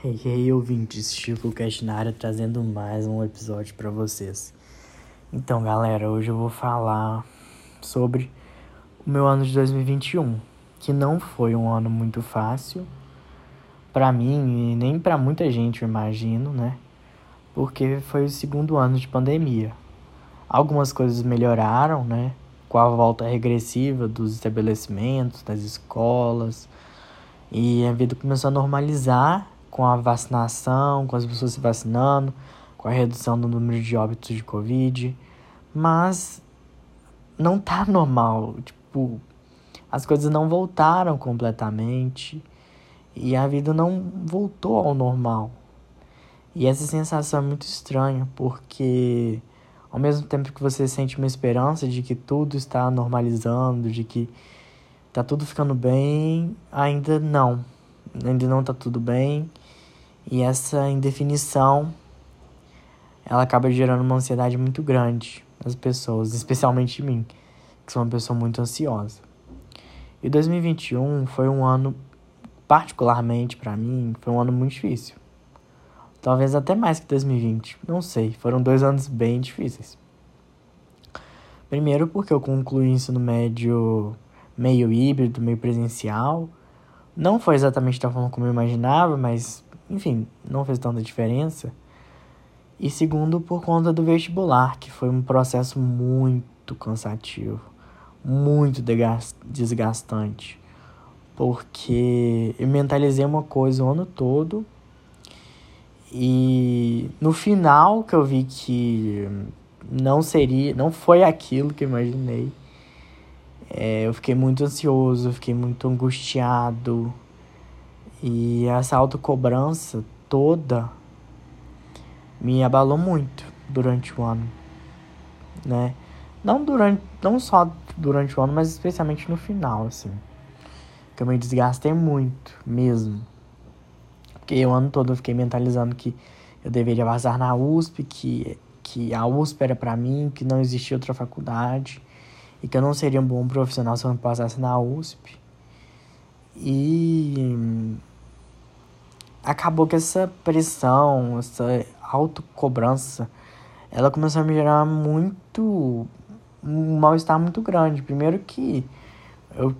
Hey, hey, ouvintes, Chico área trazendo mais um episódio para vocês. Então, galera, hoje eu vou falar sobre o meu ano de 2021, que não foi um ano muito fácil para mim e nem para muita gente, eu imagino, né? Porque foi o segundo ano de pandemia. Algumas coisas melhoraram, né? Com a volta regressiva dos estabelecimentos, das escolas, e a vida começou a normalizar com a vacinação, com as pessoas se vacinando, com a redução do número de óbitos de Covid. Mas não tá normal. Tipo, as coisas não voltaram completamente e a vida não voltou ao normal. E essa sensação é muito estranha, porque ao mesmo tempo que você sente uma esperança de que tudo está normalizando, de que tá tudo ficando bem, ainda não. Ainda não tá tudo bem. E essa indefinição ela acaba gerando uma ansiedade muito grande nas pessoas, especialmente em mim, que sou uma pessoa muito ansiosa. E 2021 foi um ano particularmente para mim, foi um ano muito difícil. Talvez até mais que 2020, não sei, foram dois anos bem difíceis. Primeiro porque eu concluí o ensino médio meio híbrido, meio presencial. Não foi exatamente da forma como eu imaginava, mas enfim, não fez tanta diferença. E segundo, por conta do vestibular, que foi um processo muito cansativo, muito desgastante. Porque eu mentalizei uma coisa o ano todo e no final que eu vi que não seria, não foi aquilo que eu imaginei, é, eu fiquei muito ansioso, fiquei muito angustiado. E essa autocobrança toda me abalou muito durante o ano, né? Não durante, não só durante o ano, mas especialmente no final, assim. Que eu me desgastei muito, mesmo. Porque o ano todo eu fiquei mentalizando que eu deveria vazar na USP, que, que a USP era para mim, que não existia outra faculdade e que eu não seria um bom profissional se eu não passasse na USP. E acabou que essa pressão, essa autocobrança, ela começou a me gerar muito um mal-estar muito grande. Primeiro que eu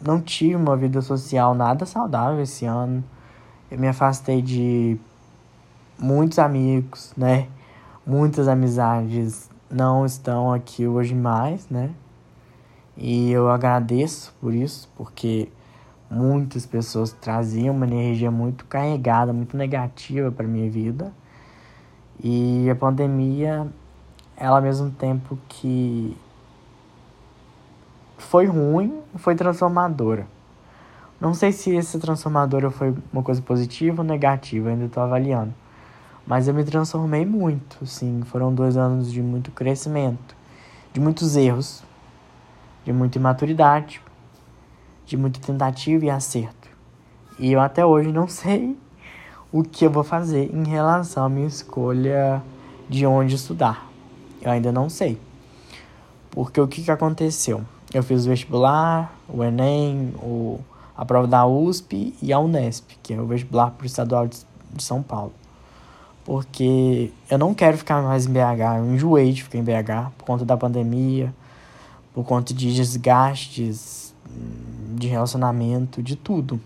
não tive uma vida social nada saudável esse ano. Eu me afastei de muitos amigos, né? Muitas amizades não estão aqui hoje mais, né? E eu agradeço por isso, porque muitas pessoas traziam uma energia muito carregada, muito negativa para minha vida. E a pandemia, ela ao mesmo tempo que foi ruim, foi transformadora. Não sei se essa transformadora foi uma coisa positiva ou negativa, ainda estou avaliando. Mas eu me transformei muito, sim. Foram dois anos de muito crescimento, de muitos erros, de muita imaturidade, de muita tentativa e acerto. E eu até hoje não sei o que eu vou fazer em relação à minha escolha de onde estudar. Eu ainda não sei. Porque o que, que aconteceu? Eu fiz o vestibular, o Enem, o, a prova da USP e a Unesp, que é o vestibular para o estadual de, de São Paulo. Porque eu não quero ficar mais em BH, eu enjoei de ficar em BH por conta da pandemia, por conta de desgastes de relacionamento, de tudo.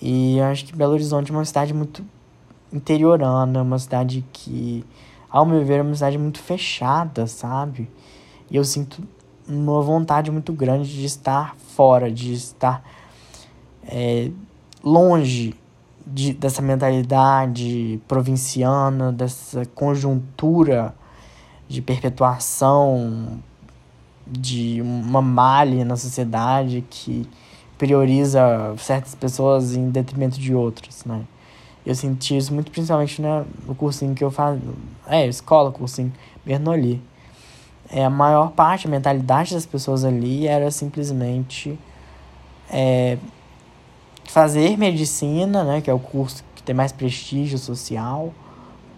E eu acho que Belo Horizonte é uma cidade muito interiorana, uma cidade que, ao meu ver, é uma cidade muito fechada, sabe? E eu sinto uma vontade muito grande de estar fora, de estar é, longe de, dessa mentalidade provinciana, dessa conjuntura de perpetuação de uma malha na sociedade que prioriza certas pessoas em detrimento de outras, né? Eu senti isso muito principalmente né, no cursinho que eu faço. É, escola, cursinho, Bernoulli. É, a maior parte, a mentalidade das pessoas ali era simplesmente é, fazer medicina, né, que é o curso que tem mais prestígio social,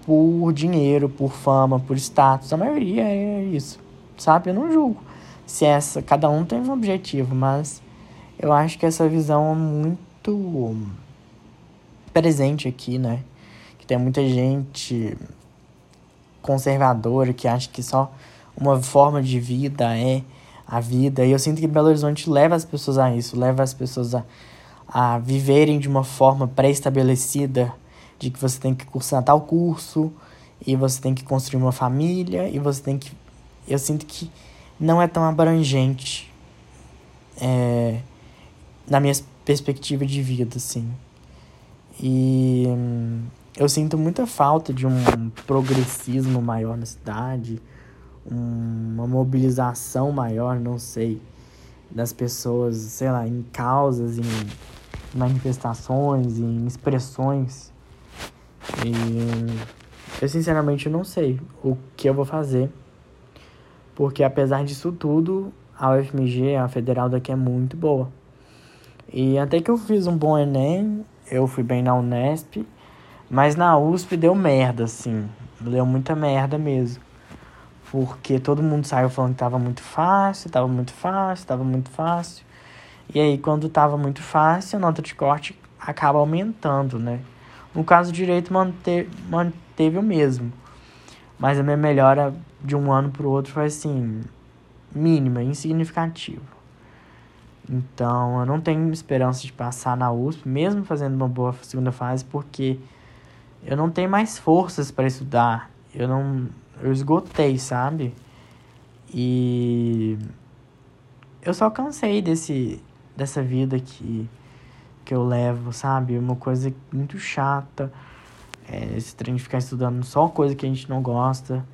por dinheiro, por fama, por status. A maioria é isso, sabe? Eu não julgo se essa. Cada um tem um objetivo, mas eu acho que essa visão é muito presente aqui, né? Que tem muita gente conservadora que acha que só uma forma de vida é a vida. E eu sinto que Belo Horizonte leva as pessoas a isso, leva as pessoas a, a viverem de uma forma pré-estabelecida, de que você tem que cursar tal curso, e você tem que construir uma família, e você tem que. Eu sinto que não é tão abrangente é, na minha perspectiva de vida, assim. E hum, eu sinto muita falta de um progressismo maior na cidade, uma mobilização maior, não sei, das pessoas, sei lá, em causas, em manifestações, em expressões. E eu sinceramente não sei o que eu vou fazer, porque apesar disso tudo, a UFMG, a federal daqui é muito boa. E até que eu fiz um bom Enem, eu fui bem na Unesp, mas na USP deu merda, assim. Deu muita merda mesmo. Porque todo mundo saiu falando que tava muito fácil, tava muito fácil, tava muito fácil. E aí, quando tava muito fácil, a nota de corte acaba aumentando, né? No caso, direito manteve, manteve o mesmo. Mas a minha melhora de um ano pro outro foi assim, mínima, insignificativa. Então, eu não tenho esperança de passar na USP, mesmo fazendo uma boa segunda fase, porque eu não tenho mais forças para estudar. Eu não eu esgotei, sabe? E eu só cansei desse dessa vida que que eu levo, sabe? Uma coisa muito chata. É, esse trem de ficar estudando só coisa que a gente não gosta.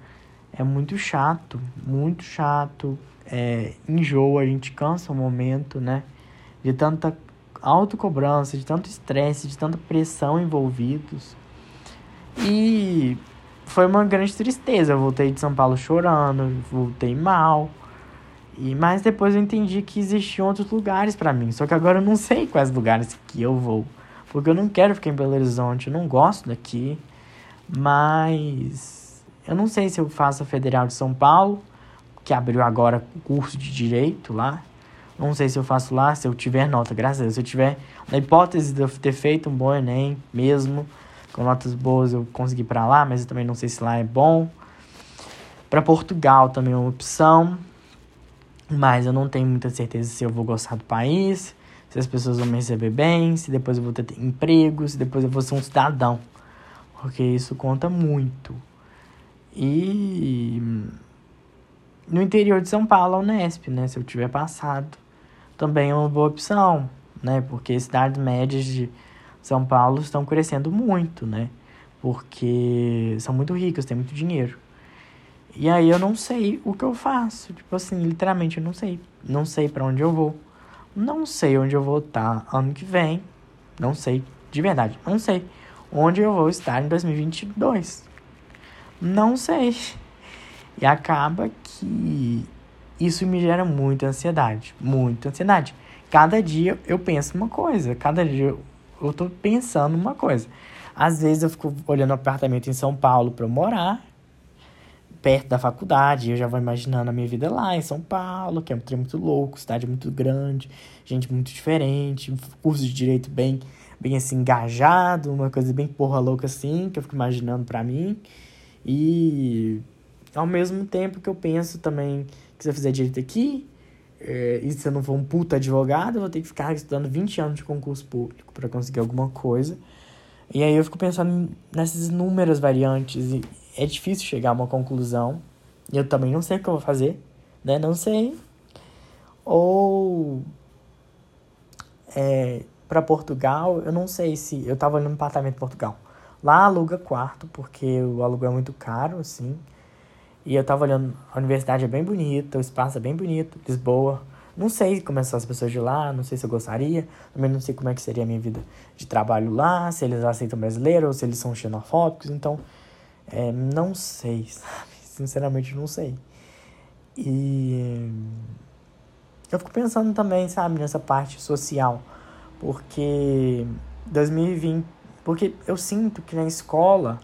É muito chato, muito chato. É, enjoa, a gente cansa um momento, né? De tanta autocobrança, de tanto estresse, de tanta pressão envolvidos. E foi uma grande tristeza. Eu voltei de São Paulo chorando, voltei mal. E mas depois eu entendi que existiam outros lugares para mim. Só que agora eu não sei quais lugares que eu vou, porque eu não quero ficar em Belo Horizonte, eu não gosto daqui. Mas eu não sei se eu faço a Federal de São Paulo, que abriu agora curso de direito lá. Não sei se eu faço lá, se eu tiver nota, graças a Deus. Se eu tiver, na hipótese de eu ter feito um bom Enem mesmo, com notas boas eu consegui para lá, mas eu também não sei se lá é bom. Para Portugal também é uma opção, mas eu não tenho muita certeza se eu vou gostar do país, se as pessoas vão me receber bem, se depois eu vou ter emprego, se depois eu vou ser um cidadão, porque isso conta muito. E no interior de São Paulo, a Unesp, né, se eu tiver passado, também é uma boa opção, né, porque cidades médias de são Paulo estão crescendo muito, né? Porque são muito ricos, têm muito dinheiro. E aí eu não sei o que eu faço. Tipo assim, literalmente eu não sei. Não sei para onde eu vou. Não sei onde eu vou estar ano que vem. Não sei, de verdade, não sei onde eu vou estar em 2022. Não sei. E acaba que isso me gera muita ansiedade, muita ansiedade. Cada dia eu penso uma coisa, cada dia eu tô pensando uma coisa. Às vezes eu fico olhando apartamento em São Paulo para morar, perto da faculdade, eu já vou imaginando a minha vida lá em São Paulo, que é um trem muito louco, cidade muito grande, gente muito diferente, curso de direito bem, bem assim, engajado, uma coisa bem porra louca assim, que eu fico imaginando para mim. E ao mesmo tempo que eu penso também que se eu fizer direito aqui, é, e se eu não for um puta advogado, eu vou ter que ficar estudando 20 anos de concurso público para conseguir alguma coisa. E aí eu fico pensando nessas inúmeras variantes e é difícil chegar a uma conclusão. Eu também não sei o que eu vou fazer, né? Não sei. Ou é, para Portugal, eu não sei se eu tava olhando um apartamento em Portugal. Lá aluga quarto, porque o aluguel é muito caro, assim. E eu tava olhando, a universidade é bem bonita, o espaço é bem bonito, Lisboa. Não sei como são as pessoas de lá, não sei se eu gostaria. Também não sei como é que seria a minha vida de trabalho lá, se eles aceitam brasileiro ou se eles são xenofóbicos. Então, é, não sei, sabe? Sinceramente, não sei. E eu fico pensando também, sabe, nessa parte social. Porque 2020... Porque eu sinto que na escola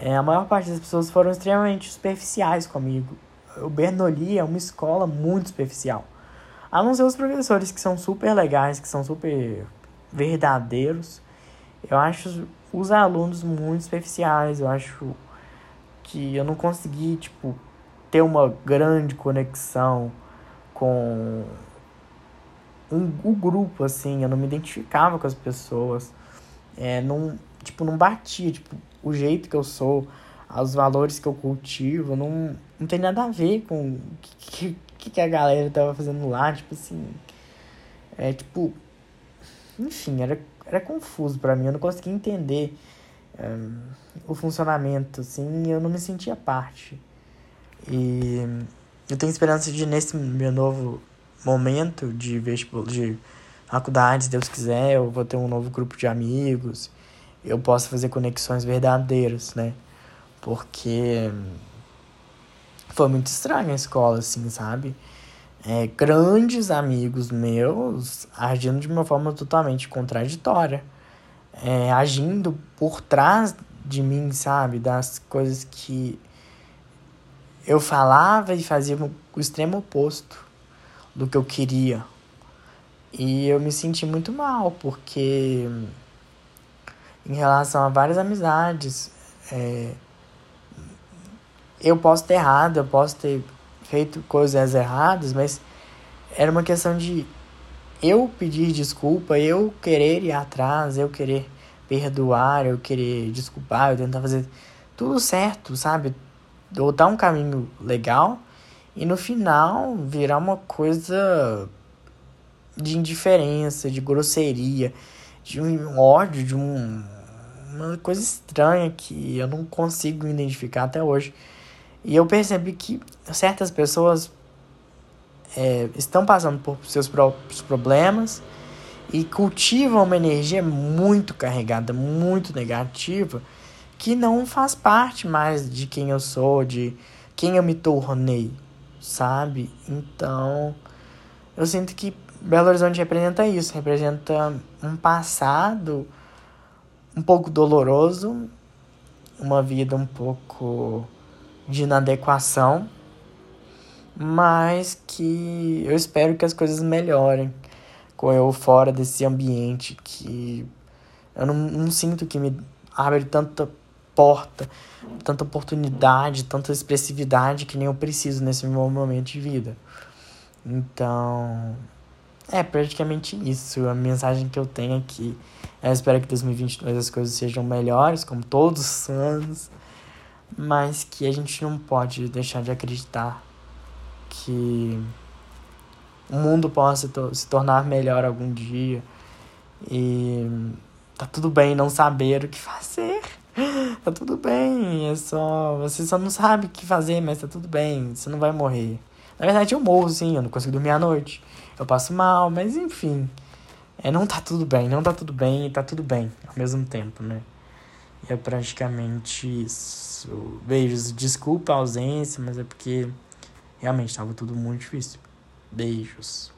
é, a maior parte das pessoas foram extremamente superficiais comigo. O Bernoulli é uma escola muito superficial. A não ser os professores que são super legais, que são super verdadeiros. Eu acho os alunos muito superficiais, eu acho que eu não consegui, tipo, ter uma grande conexão com um, o grupo, assim, eu não me identificava com as pessoas, é, não, tipo, não batia, tipo, o jeito que eu sou, os valores que eu cultivo, não, não tem nada a ver com o que, que, que a galera tava fazendo lá, tipo assim, é, tipo, enfim, era, era confuso para mim, eu não conseguia entender um, o funcionamento, assim, eu não me sentia parte. E eu tenho esperança de, nesse meu novo momento de vestibular, de faculdade, se Deus quiser, eu vou ter um novo grupo de amigos, eu posso fazer conexões verdadeiras, né? Porque foi muito estranho a escola, assim, sabe? É, grandes amigos meus agindo de uma forma totalmente contraditória. É, agindo por trás de mim, sabe? Das coisas que eu falava e fazia o extremo oposto do que eu queria. E eu me senti muito mal, porque em relação a várias amizades, é, eu posso ter errado, eu posso ter feito coisas erradas, mas era uma questão de eu pedir desculpa, eu querer ir atrás, eu querer perdoar, eu querer desculpar, eu tentar fazer tudo certo, sabe? Voltar um caminho legal e no final virar uma coisa de indiferença, de grosseria, de um ódio, de um, uma coisa estranha que eu não consigo identificar até hoje. E eu percebi que certas pessoas é, estão passando por seus próprios problemas e cultivam uma energia muito carregada, muito negativa, que não faz parte mais de quem eu sou, de quem eu me tornei, sabe? Então, eu sinto que Belo Horizonte representa isso, representa um passado um pouco doloroso, uma vida um pouco de inadequação, mas que eu espero que as coisas melhorem com eu fora desse ambiente que eu não, não sinto que me abre tanta porta, tanta oportunidade, tanta expressividade que nem eu preciso nesse meu momento de vida. Então, é praticamente isso. A mensagem que eu tenho aqui. Eu espero que 2022 as coisas sejam melhores, como todos os anos mas que a gente não pode deixar de acreditar que o mundo possa se tornar melhor algum dia e tá tudo bem não saber o que fazer. Tá tudo bem, é só. Você só não sabe o que fazer, mas tá tudo bem, você não vai morrer. Na verdade, eu morro sim, eu não consigo dormir à noite. Eu passo mal, mas enfim. É, não tá tudo bem, não tá tudo bem e tá tudo bem ao mesmo tempo, né? É praticamente isso. Beijos. Desculpa a ausência, mas é porque realmente estava tudo muito difícil. Beijos.